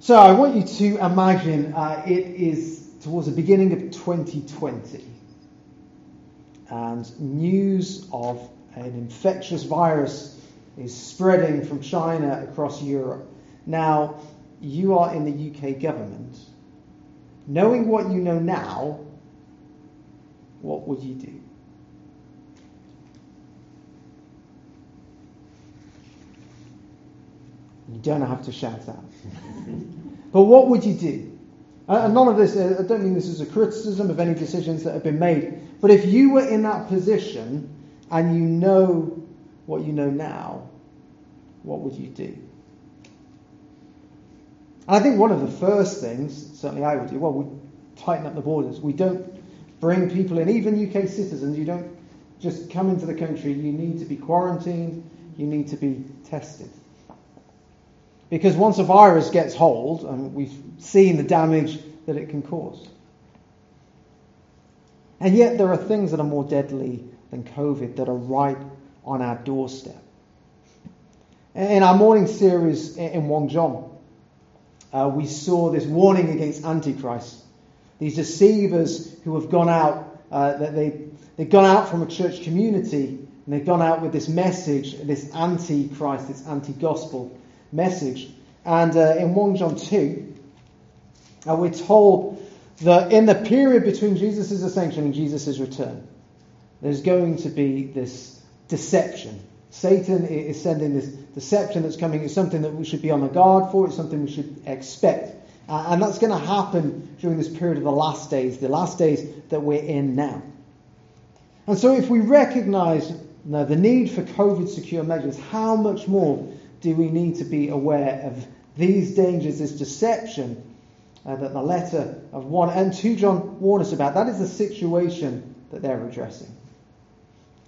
So I want you to imagine uh, it is towards the beginning of 2020, and news of an infectious virus is spreading from China across Europe. Now, you are in the UK government. Knowing what you know now, what would you do? You don't have to shout out. but what would you do? Uh, and none of this, uh, I don't mean this is a criticism of any decisions that have been made, but if you were in that position and you know what you know now, what would you do? And I think one of the first things, certainly I would do, well, we tighten up the borders. We don't bring people in, even UK citizens, you don't just come into the country. You need to be quarantined, you need to be tested. Because once a virus gets hold, and we've seen the damage that it can cause. And yet there are things that are more deadly than COVID that are right on our doorstep. In our morning series in 1 John, uh, we saw this warning against Antichrist. These deceivers who have gone out, uh, that they, they've gone out from a church community and they've gone out with this message, this anti-Christ, this anti-gospel message. And uh, in 1 John 2, uh, we're told that in the period between Jesus' ascension and Jesus' return, there's going to be this deception. Satan is sending this deception that's coming. It's something that we should be on the guard for. It's something we should expect. Uh, and that's going to happen during this period of the last days, the last days that we're in now. And so if we recognize you know, the need for COVID secure measures, how much more do we need to be aware of these dangers, this deception uh, that the letter of 1 and 2 John warn us about? That is the situation that they're addressing.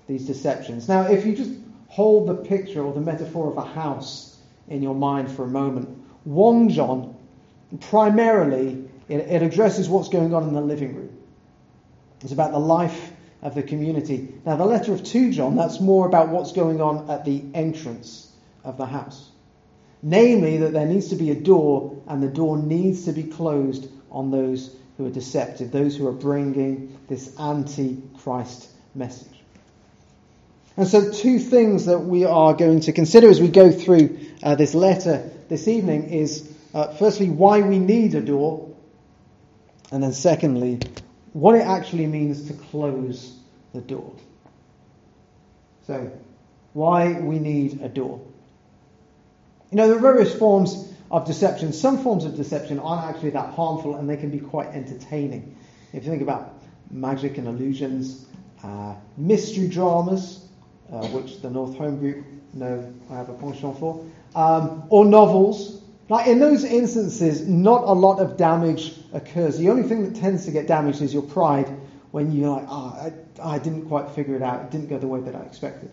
These deceptions. Now, if you just hold the picture or the metaphor of a house in your mind for a moment, 1 John primarily it, it addresses what's going on in the living room. It's about the life of the community. Now, the letter of 2 John, that's more about what's going on at the entrance of the house. Namely, that there needs to be a door, and the door needs to be closed on those who are deceptive, those who are bringing this anti Christ message. And so, two things that we are going to consider as we go through uh, this letter this evening is uh, firstly, why we need a door, and then secondly, what it actually means to close the door. So, why we need a door. You know, there are various forms of deception. Some forms of deception aren't actually that harmful and they can be quite entertaining. If you think about magic and illusions, uh, mystery dramas, uh, which the North Home Group know I have a penchant for, um, or novels, like in those instances, not a lot of damage occurs. The only thing that tends to get damaged is your pride when you're like, oh, I, I didn't quite figure it out. It didn't go the way that I expected.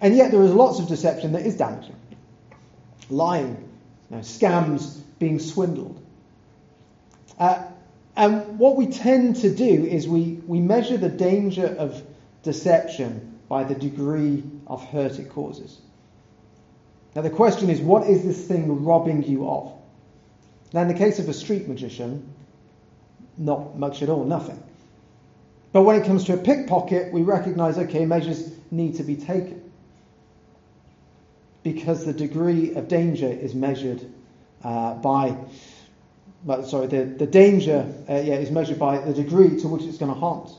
And yet there is lots of deception that is damaging. Lying, you know, scams, being swindled. Uh, and what we tend to do is we, we measure the danger of deception by the degree of hurt it causes. Now, the question is, what is this thing robbing you of? Now, in the case of a street magician, not much at all, nothing. But when it comes to a pickpocket, we recognize, okay, measures need to be taken. Because the degree of danger is measured uh, by, sorry, the, the danger uh, yeah, is measured by the degree to which it's going to us.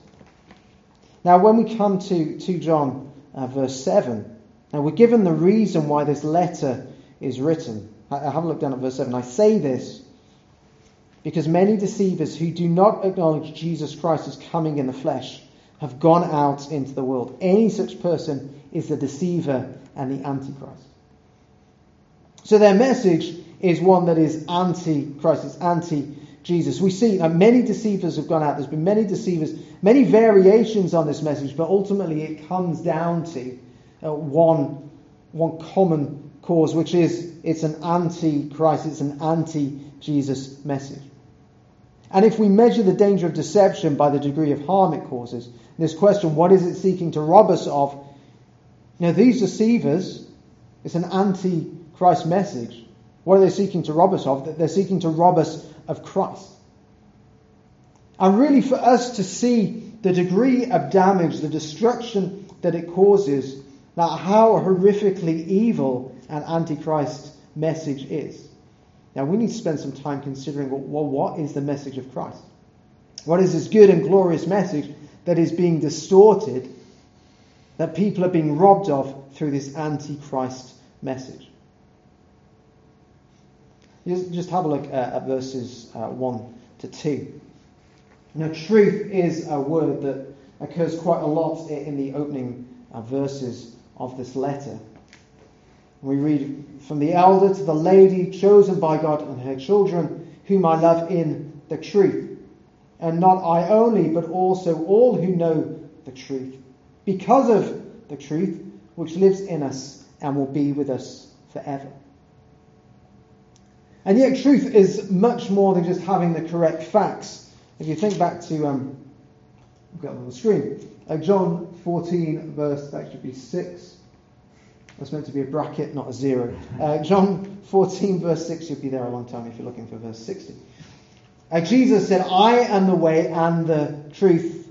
Now, when we come to 2 John uh, verse 7, now we're given the reason why this letter is written. I have a look down at verse 7. I say this because many deceivers who do not acknowledge Jesus Christ as coming in the flesh have gone out into the world. Any such person is the deceiver and the antichrist. So their message is one that is anti-Christ, it's anti-Jesus. We see that many deceivers have gone out. There's been many deceivers, many variations on this message, but ultimately it comes down to uh, one, one common cause, which is it's an anti-Christ, it's an anti-Jesus message. And if we measure the danger of deception by the degree of harm it causes, this question, what is it seeking to rob us of? Now, these deceivers, it's an anti-Christ message. What are they seeking to rob us of? They're seeking to rob us of Christ. And really, for us to see the degree of damage, the destruction that it causes, now how horrifically evil an Antichrist message is. Now, we need to spend some time considering well, what is the message of Christ? What is this good and glorious message that is being distorted, that people are being robbed of through this Antichrist message? Just have a look at, verses uh, 1 to 2. Now, truth is a word that occurs quite a lot in the opening uh, verses of this letter. We read, From the elder to the lady chosen by God and her children, whom I love in the truth. And not I only, but also all who know the truth, because of the truth which lives in us and will be with us forever. And yet, truth is much more than just having the correct facts. If you think back to, um, I've got on the screen, uh, John 14, verse, that should be 6. That's meant to be a bracket, not a zero. Uh, John 14, verse 6, you'll be there a long time if you're looking for verse 60. Uh, Jesus said, I am the way and the truth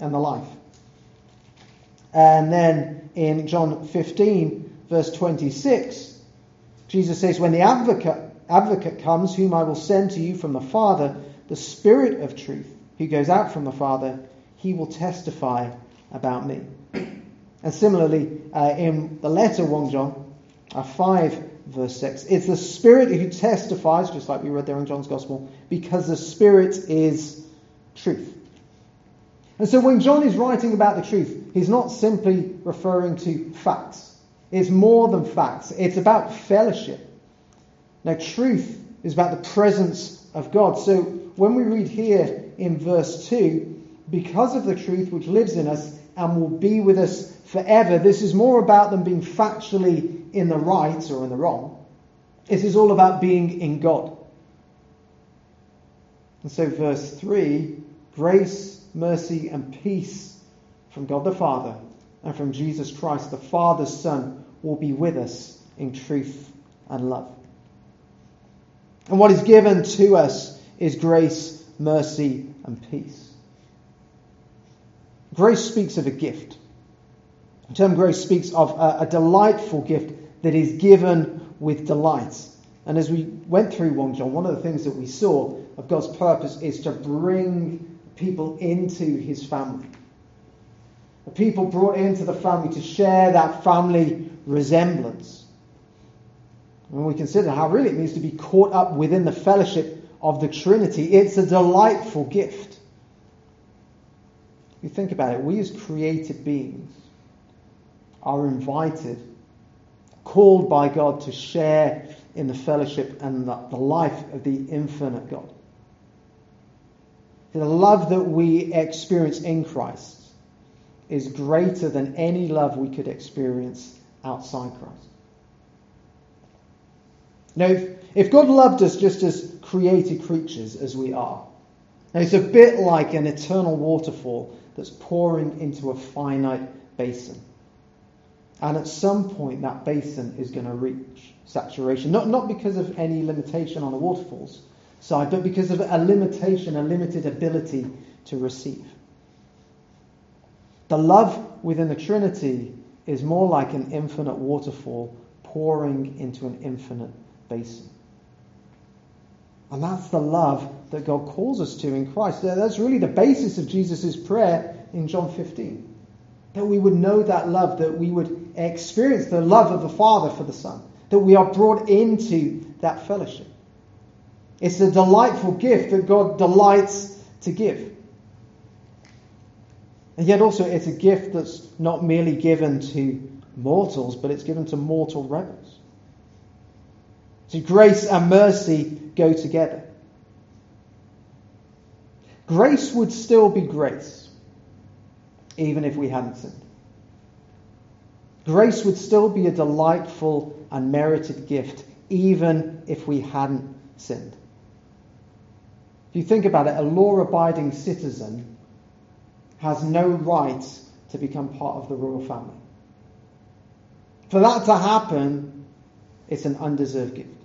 and the life. And then in John 15, verse 26, Jesus says, When the advocate advocate comes, whom I will send to you from the Father, the Spirit of truth, who goes out from the Father, he will testify about me. And similarly, uh, in the letter 1 John uh, 5, verse 6, it's the Spirit who testifies, just like we read there in John's Gospel, because the Spirit is truth. And so when John is writing about the truth, he's not simply referring to facts. It's more than facts. It's about fellowship. Now, truth is about the presence of God. So when we read here in verse 2, because of the truth which lives in us and will be with us forever, this is more about them being factually in the right or in the wrong. It is all about being in God. And so, verse 3 grace, mercy, and peace from God the Father and from Jesus Christ, the Father's Son, will be with us in truth and love. And what is given to us is grace, mercy, and peace. Grace speaks of a gift. The term grace speaks of a, a delightful gift that is given with delight. And as we went through 1 John, one of the things that we saw of God's purpose is to bring people into his family. The people brought into the family to share that family resemblance. When we consider how really it means to be caught up within the fellowship of the Trinity, it's a delightful gift. You think about it, we as created beings are invited, called by God to share in the fellowship and the, the life of the infinite God. The love that we experience in Christ is greater than any love we could experience outside Christ. Now, if, if God loved us just as created creatures as we are, now it's a bit like an eternal waterfall that's pouring into a finite basin. And at some point, that basin is going to reach saturation. Not, not because of any limitation on the waterfall's side, but because of a limitation, a limited ability to receive. The love within the Trinity is more like an infinite waterfall pouring into an infinite basin. And that's the love that God calls us to in Christ. That's really the basis of Jesus' prayer in John 15. That we would know that love, that we would experience the love of the Father for the Son, that we are brought into that fellowship. It's a delightful gift that God delights to give. And yet also it's a gift that's not merely given to mortals, but it's given to mortal rebels. See, grace and mercy go together. Grace would still be grace, even if we hadn't sinned. Grace would still be a delightful and merited gift, even if we hadn't sinned. If you think about it, a law abiding citizen has no right to become part of the royal family. For that to happen, it's an undeserved gift.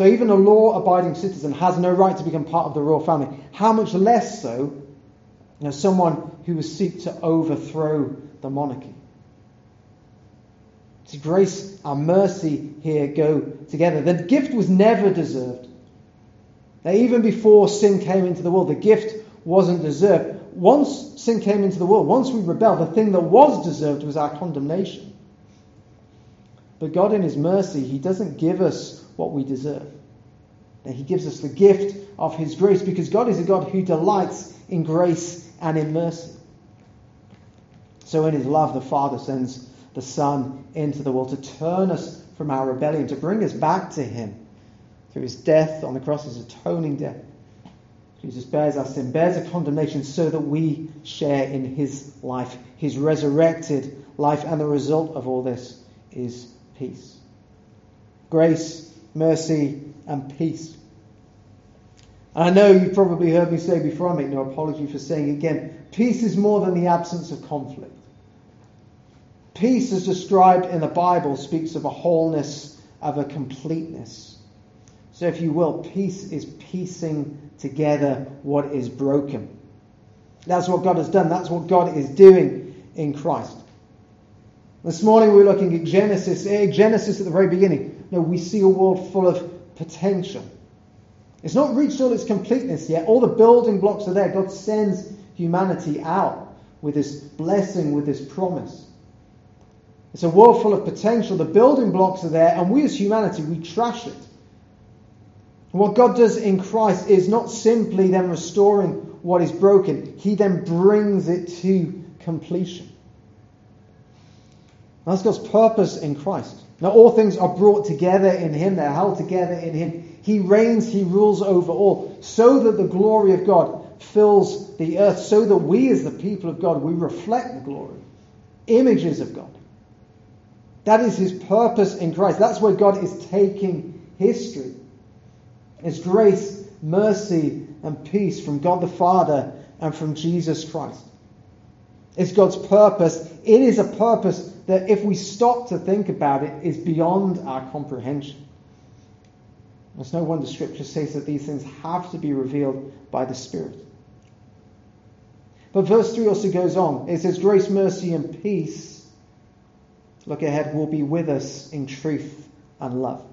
So even a law abiding citizen has no right to become part of the royal family. How much less so you know, someone who would seek to overthrow the monarchy? See, grace and mercy here go together. The gift was never deserved. Now, even before sin came into the world, the gift wasn't deserved. Once sin came into the world, once we rebelled, the thing that was deserved was our condemnation. But God, in His mercy, He doesn't give us what we deserve. He gives us the gift of His grace because God is a God who delights in grace and in mercy. So, in His love, the Father sends the Son into the world to turn us from our rebellion, to bring us back to Him through His death on the cross, His atoning death. Jesus bears our sin, bears a condemnation so that we share in His life, His resurrected life, and the result of all this is peace. Grace, mercy, and peace. I know you've probably heard me say before, I make no apology for saying again, peace is more than the absence of conflict. Peace, as described in the Bible, speaks of a wholeness, of a completeness. So, if you will, peace is piecing together what is broken. That's what God has done. That's what God is doing in Christ. This morning we we're looking at Genesis. Eh, Genesis at the very beginning. No, we see a world full of potential. It's not reached all its completeness yet. All the building blocks are there. God sends humanity out with this blessing, with this promise. It's a world full of potential. The building blocks are there, and we as humanity, we trash it. What God does in Christ is not simply then restoring what is broken, He then brings it to completion. That's God's purpose in Christ. Now, all things are brought together in Him, they're held together in Him. He reigns, He rules over all, so that the glory of God fills the earth, so that we, as the people of God, we reflect the glory, images of God. That is His purpose in Christ. That's where God is taking history. It's grace, mercy, and peace from God the Father and from Jesus Christ. It's God's purpose. It is a purpose that, if we stop to think about it, is beyond our comprehension. It's no wonder Scripture says that these things have to be revealed by the Spirit. But verse 3 also goes on. It says, Grace, mercy, and peace, look ahead, will be with us in truth and love.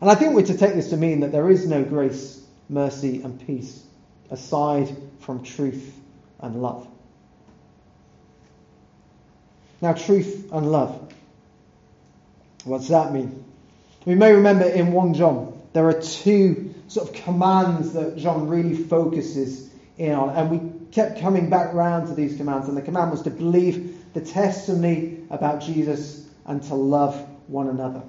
And I think we're to take this to mean that there is no grace, mercy, and peace aside from truth and love. Now, truth and love. What's that mean? We may remember in 1 John, there are two sort of commands that John really focuses in on. And we kept coming back round to these commands. And the command was to believe the testimony about Jesus and to love one another.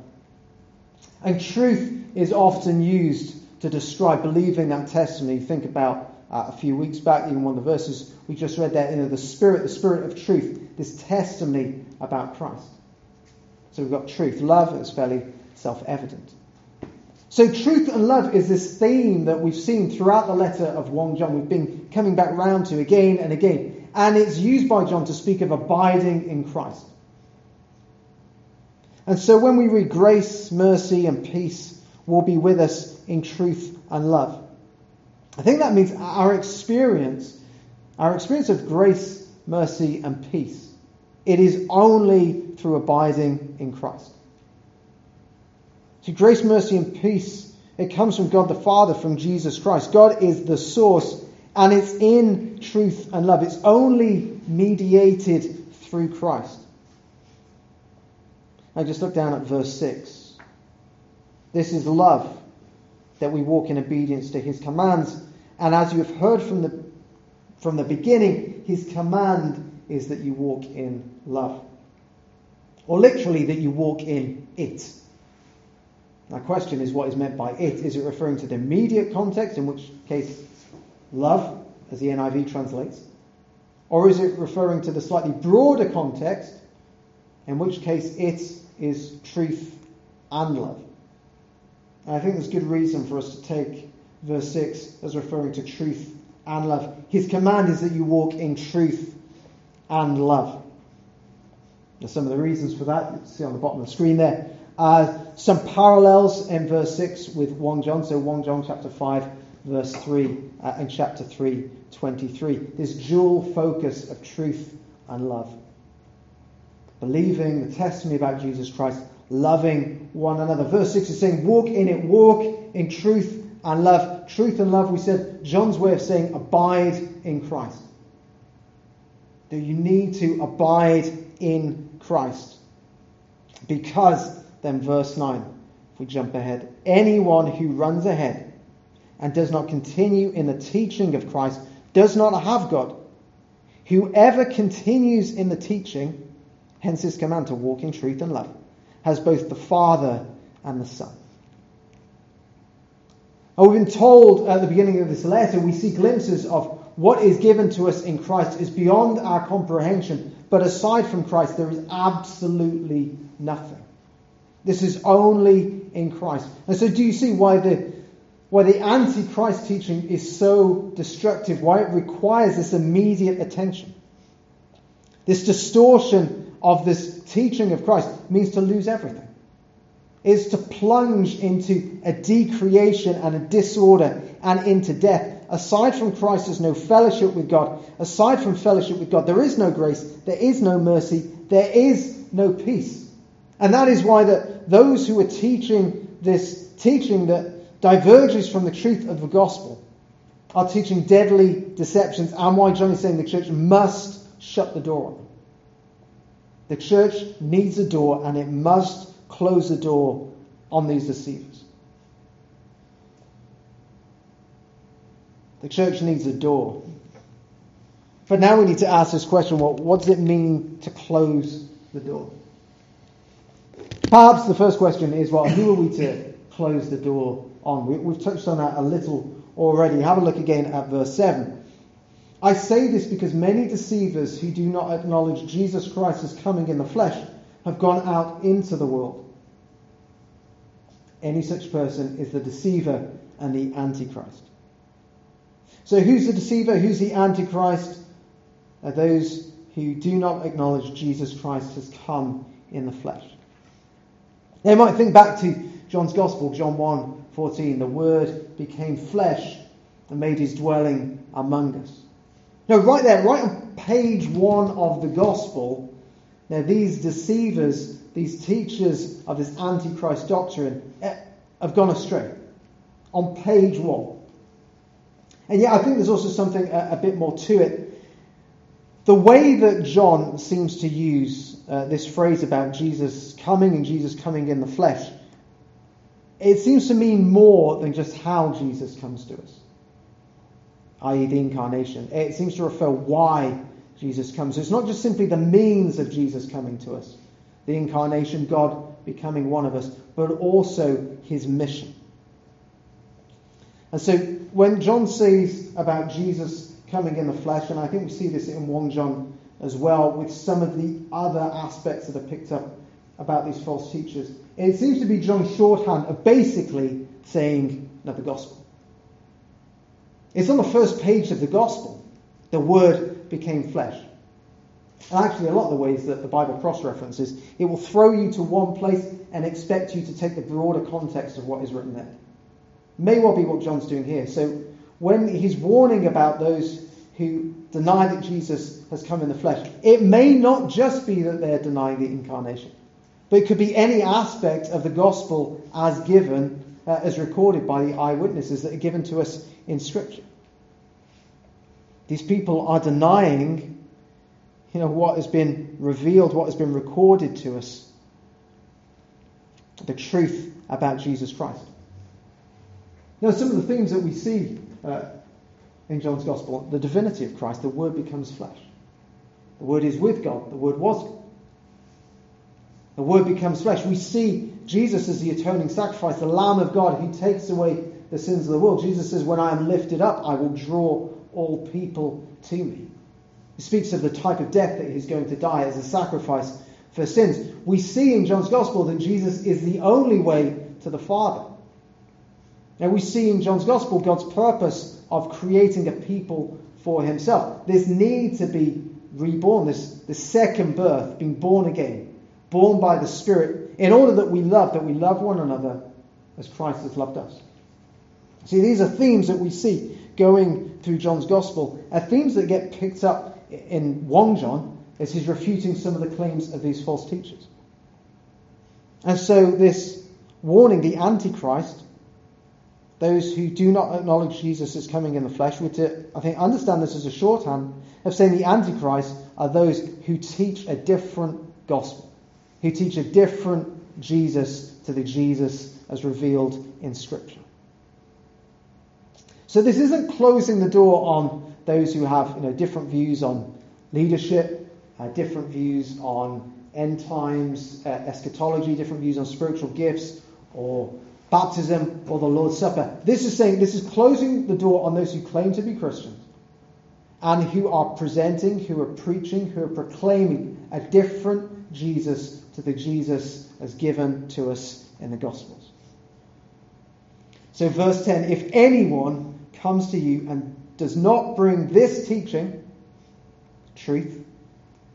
And truth is often used to describe believing that testimony. Think about uh, a few weeks back, even one of the verses we just read there, you know, the Spirit, the Spirit of truth, this testimony about Christ. So we've got truth. Love is fairly self evident. So, truth and love is this theme that we've seen throughout the letter of 1 John. We've been coming back round to again and again. And it's used by John to speak of abiding in Christ. And so, when we read grace, mercy, and peace will be with us in truth and love, I think that means our experience, our experience of grace, mercy, and peace, it is only through abiding in Christ. See, grace, mercy, and peace, it comes from God the Father, from Jesus Christ. God is the source, and it's in truth and love. It's only mediated through Christ. Now just look down at verse 6. This is love, that we walk in obedience to his commands. And as you have heard from the, from the beginning, his command is that you walk in love. Or literally, that you walk in it. My question is what is meant by it? Is it referring to the immediate context, in which case love, as the NIV translates? Or is it referring to the slightly broader context, in which case it is truth and love? And I think there's good reason for us to take verse 6 as referring to truth and love. His command is that you walk in truth and love. There's some of the reasons for that. You see on the bottom of the screen there. Uh, some parallels in verse 6 with 1 John. So 1 John chapter 5, verse 3, uh, and chapter 3, 23. This dual focus of truth and love. Believing the testimony about Jesus Christ, loving one another. Verse 6 is saying, walk in it, walk in truth and love. Truth and love, we said, John's way of saying abide in Christ. That you need to abide in Christ. Because, then verse 9, if we jump ahead, anyone who runs ahead and does not continue in the teaching of Christ does not have God. Whoever continues in the teaching, hence his command to walk in truth and love, has both the Father and the Son. And we've been told at the beginning of this letter, we see glimpses of what is given to us in Christ is beyond our comprehension. But aside from Christ, there is absolutely nothing. This is only in Christ. And so, do you see why the why the antichrist teaching is so destructive? Why it requires this immediate attention? This distortion of this teaching of Christ means to lose everything is to plunge into a decreation and a disorder and into death. Aside from Christ, there's no fellowship with God. Aside from fellowship with God, there is no grace, there is no mercy, there is no peace. And that is why that those who are teaching this teaching that diverges from the truth of the gospel are teaching deadly deceptions, and why John is saying the church must shut the door on. The church needs a door, and it must close the door on these deceivers. The church needs a door. But now we need to ask this question what does it mean to close the door? Perhaps the first question is well, who are we to close the door on? We, have touched on that a little already. Have a look again at verse 7. I say this because many deceivers who do not acknowledge Jesus Christ as coming in the flesh have gone out into the world. Any such person is the deceiver and the antichrist. So, who's the deceiver? Who's the antichrist? Are those who do not acknowledge Jesus Christ has come in the flesh. They might think back to John's Gospel, John 1 14. The Word became flesh and made his dwelling among us. Now, right there, right on page 1 of the Gospel, now these deceivers these teachers of this antichrist doctrine eh, have gone astray on page one. And yet, I think there's also something a, a bit more to it. The way that John seems to use uh, this phrase about Jesus coming and Jesus coming in the flesh, it seems to mean more than just how Jesus comes to us, i.e., the incarnation. It seems to refer why Jesus comes. It's not just simply the means of Jesus coming to us the incarnation, God becoming one of us, but also his mission. And so when John says about Jesus coming in the flesh, and I think we see this in 1 John as well, with some of the other aspects that are picked up about these false teachers, it seems to be John's shorthand of basically saying no, the gospel. It's on the first page of the gospel. The word became flesh. And actually, a lot of the ways that the Bible cross references, it will throw you to one place and expect you to take the broader context of what is written there. May well be what John's doing here. So, when he's warning about those who deny that Jesus has come in the flesh, it may not just be that they're denying the incarnation, but it could be any aspect of the gospel as given, uh, as recorded by the eyewitnesses that are given to us in Scripture. These people are denying you know, what has been revealed, what has been recorded to us, the truth about Jesus Christ. Now, some of the themes that we see uh, in John's Gospel, the divinity of Christ, the Word becomes flesh. The Word is with God, the Word was God. The Word becomes flesh. We see Jesus as the atoning sacrifice, the Lamb of God who takes away the sins of the world. Jesus says, When I am lifted up, I will draw all people to me. He speaks of the type of death that he's going to die as a sacrifice for sins. We see in John's Gospel that Jesus is the only way to the Father. Now we see in John's Gospel God's purpose of creating a people for himself. This need to be reborn, this, this second birth, being born again, born by the Spirit in order that we love, that we love one another as Christ has loved us. See, these are themes that we see going through John's Gospel, are themes that get picked up in 1 John as he's refuting some of the claims of these false teachers. And so, this warning, the Antichrist, those who do not acknowledge Jesus as coming in the flesh, would, I think, understand this as a shorthand of saying the Antichrist are those who teach a different gospel, who teach a different Jesus to the Jesus as revealed in Scripture. So this isn't closing the door on those who have you know, different views on leadership, uh, different views on end times, uh, eschatology, different views on spiritual gifts or baptism or the Lord's Supper. This is saying this is closing the door on those who claim to be Christians and who are presenting, who are preaching, who are proclaiming a different Jesus to the Jesus as given to us in the Gospels. So, verse 10 if anyone comes to you and does not bring this teaching, truth,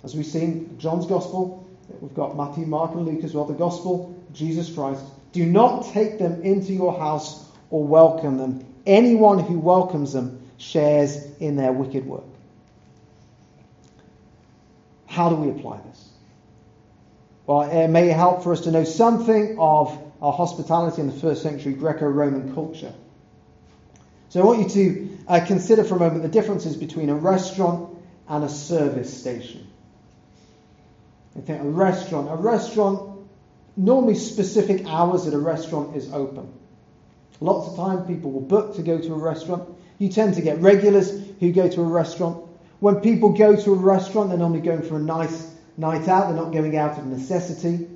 as we've seen John's Gospel, we've got Matthew, Mark, and Luke as well, the Gospel, Jesus Christ, do not take them into your house or welcome them. Anyone who welcomes them shares in their wicked work. How do we apply this? Well, it may help for us to know something of our hospitality in the first century Greco Roman culture. So I want you to uh, consider for a moment the differences between a restaurant and a service station. I think a restaurant, a restaurant, normally specific hours that a restaurant is open. Lots of time people will book to go to a restaurant. You tend to get regulars who go to a restaurant. When people go to a restaurant, they're normally going for a nice night out. They're not going out of necessity.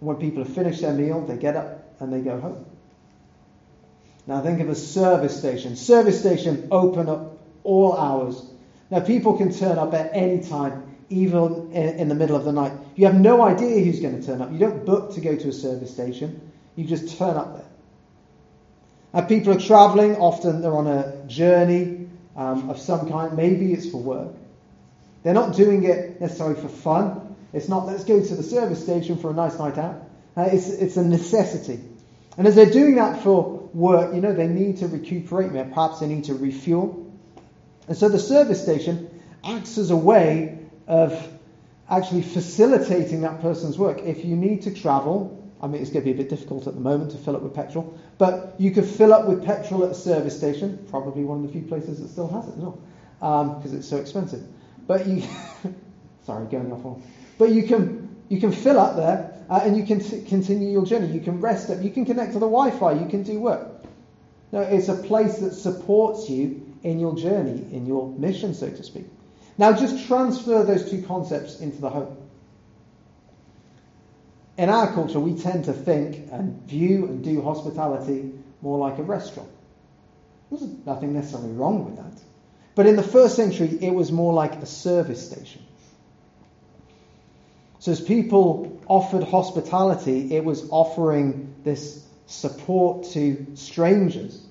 When people have finished their meal, they get up and they go home. Now think of a service station. Service station open up all hours. Now people can turn up at any time, even in, the middle of the night. You have no idea who's going to turn up. You don't book to go to a service station. You just turn up there. And people are traveling. Often they're on a journey um, of some kind. Maybe it's for work. They're not doing it necessarily for fun. It's not let's go to the service station for a nice night out. Uh, it's, it's a necessity. And as they're doing that for work, you know, they need to recuperate, perhaps they need to refuel. And so the service station acts as a way of actually facilitating that person's work. If you need to travel, I mean, it's going to be a bit difficult at the moment to fill up with petrol, but you could fill up with petrol at a service station, probably one of the few places that still has it, no, because um, it's so expensive. But you, sorry, going off on, but you can you can fill up there uh, and you can t- continue your journey. You can rest up. You can connect to the Wi-Fi. You can do work. No, it's a place that supports you in your journey, in your mission, so to speak. Now, just transfer those two concepts into the home. In our culture, we tend to think and view and do hospitality more like a restaurant. There's nothing necessarily wrong with that. But in the first century, it was more like a service station. So as people offered hospitality, it was offering this support to strangers.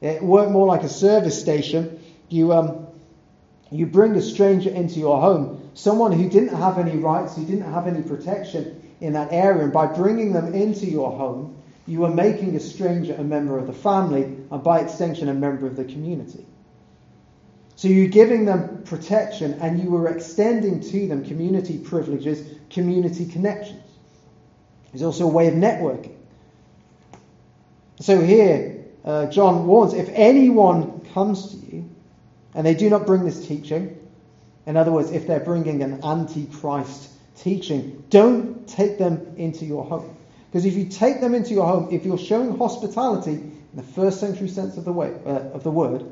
It worked more like a service station. You, um, you bring a stranger into your home, someone who didn't have any rights, who didn't have any protection in that area, and by bringing them into your home, you are making a stranger a member of the family, and by extension, a member of the community. So you're giving them protection and you were extending to them community privileges, community connections. It's also a way of networking. So here, uh, John warns if anyone comes to you and they do not bring this teaching, in other words, if they're bringing an antichrist teaching, don't take them into your home. Because if you take them into your home, if you're showing hospitality in the first century sense of the, way, uh, of the word,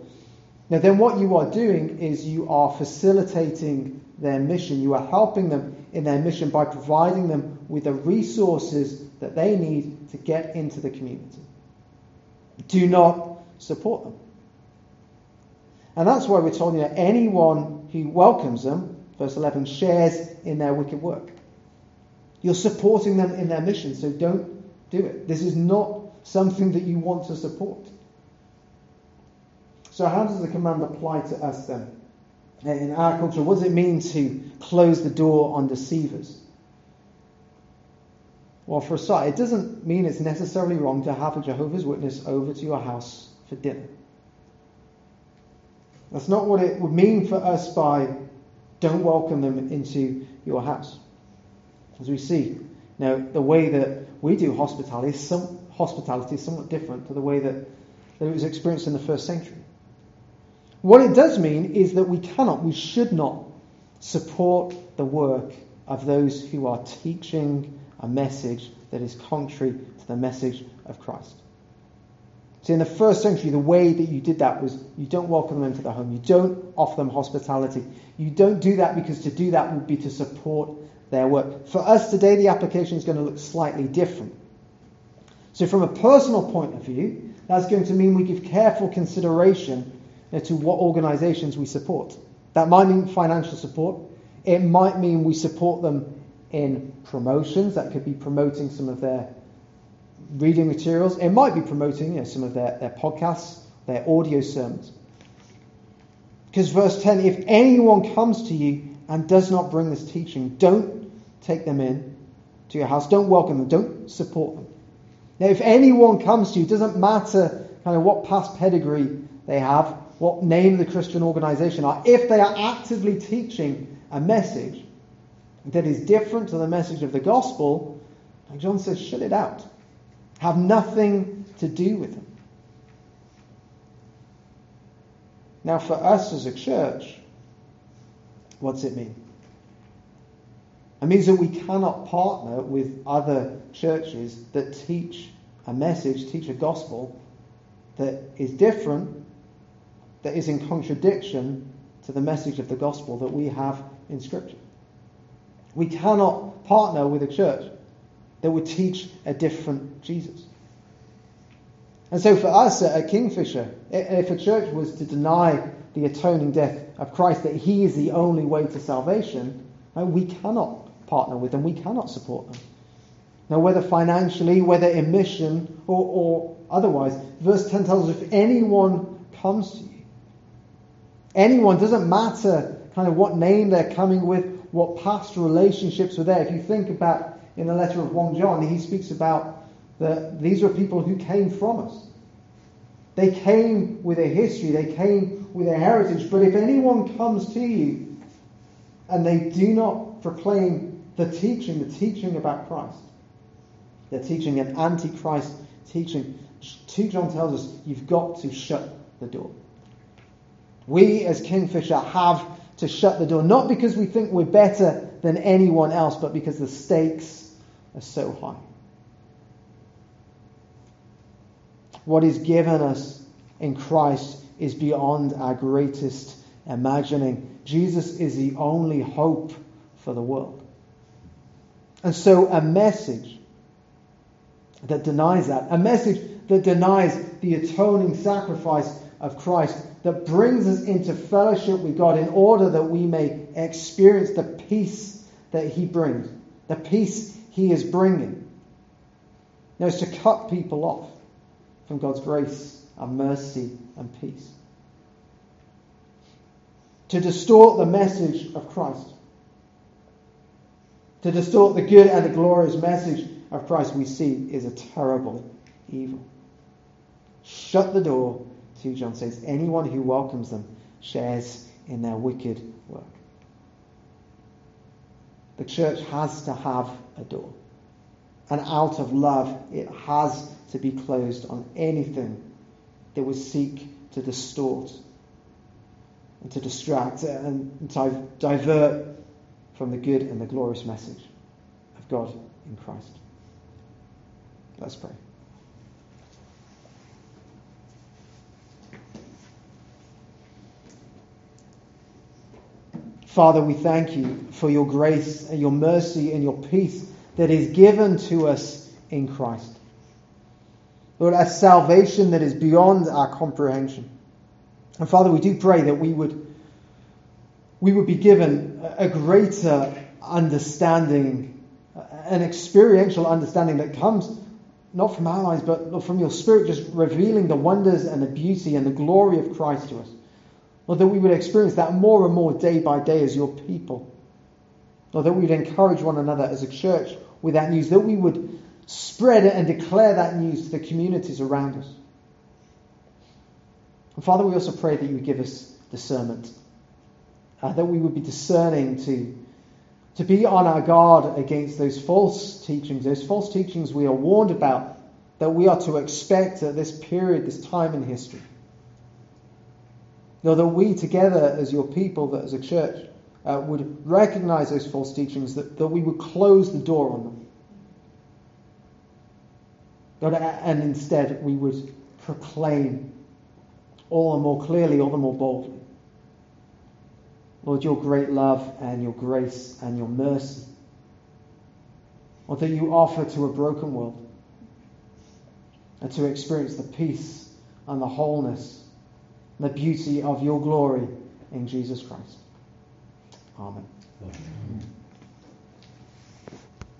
now, then what you are doing is you are facilitating their mission. You are helping them in their mission by providing them with the resources that they need to get into the community. Do not support them. And that's why we're told you know, anyone who welcomes them, verse 11, shares in their wicked work. You're supporting them in their mission, so don't do it. This is not something that you want to support. So, how does the command apply to us then? In our culture, what does it mean to close the door on deceivers? Well, for a start, it doesn't mean it's necessarily wrong to have a Jehovah's Witness over to your house for dinner. That's not what it would mean for us by don't welcome them into your house. As we see, now the way that we do hospitality is, some, hospitality is somewhat different to the way that, that it was experienced in the first century. What it does mean is that we cannot, we should not support the work of those who are teaching a message that is contrary to the message of Christ. See, in the first century, the way that you did that was you don't welcome them into the home, you don't offer them hospitality. You don't do that because to do that would be to support their work. For us today, the application is going to look slightly different. So, from a personal point of view, that's going to mean we give careful consideration to what organizations we support. That might mean financial support. It might mean we support them in promotions. That could be promoting some of their reading materials. It might be promoting you know, some of their, their podcasts, their audio sermons. Because verse 10 if anyone comes to you and does not bring this teaching, don't take them in to your house. Don't welcome them. Don't support them. Now, if anyone comes to you, it doesn't matter kind of what past pedigree they have, what name the Christian organization are, if they are actively teaching a message that is different to the message of the gospel, like John says, shut it out have nothing to do with them. Now, for us as a church, what's it mean? It means that we cannot partner with other churches that teach a message, teach a gospel that is different, that is in contradiction to the message of the gospel that we have in Scripture. We cannot partner with a church that would teach a different Jesus. And so for us at Kingfisher, if a church was to deny the atoning death of Christ, that he is the only way to salvation, uh, we cannot partner with them, we cannot support them. Now, whether financially, whether in mission, or, or otherwise, verse 10 tells us if anyone comes to you, anyone, doesn't matter kind of what name they're coming with, what past relationships were there. If you think about in the letter of 1 John, he speaks about that these are people who came from us. They came with a history, they came with a heritage. But if anyone comes to you and they do not proclaim the teaching, the teaching about Christ, they're teaching an antichrist teaching. 2 John tells us you've got to shut the door. We as Kingfisher have to shut the door, not because we think we're better than anyone else, but because the stakes are so high. What is given us in Christ is beyond our greatest imagining. Jesus is the only hope for the world. And so, a message that denies that, a message that denies the atoning sacrifice of Christ, that brings us into fellowship with God in order that we may experience the peace that He brings, the peace he is bringing. Now, it's to cut people off from God's grace and mercy and peace. To distort the message of Christ. To distort the good and the glorious message of Christ we see is a terrible evil. Shut the door, 2 John says. Anyone who welcomes them shares in their wicked work. The church has to have a door. And out of love, it has to be closed on anything that would seek to distort and to distract and to divert from the good and the glorious message of God in Christ. Let's pray. Father, we thank you for your grace and your mercy and your peace that is given to us in Christ. Lord, a salvation that is beyond our comprehension. And Father, we do pray that we would, we would be given a greater understanding, an experiential understanding that comes not from our eyes, but from your Spirit, just revealing the wonders and the beauty and the glory of Christ to us. Lord, that we would experience that more and more day by day as your people. Lord, that we would encourage one another as a church with that news, that we would spread it and declare that news to the communities around us. And Father, we also pray that you would give us discernment, uh, that we would be discerning to, to be on our guard against those false teachings, those false teachings we are warned about that we are to expect at this period, this time in history. That we together as your people, that as a church, uh, would recognize those false teachings, that, that we would close the door on them. And instead we would proclaim all the more clearly, all the more boldly. Lord, your great love and your grace and your mercy. Lord, that you offer to a broken world and to experience the peace and the wholeness the beauty of your glory in Jesus Christ. Amen. Amen.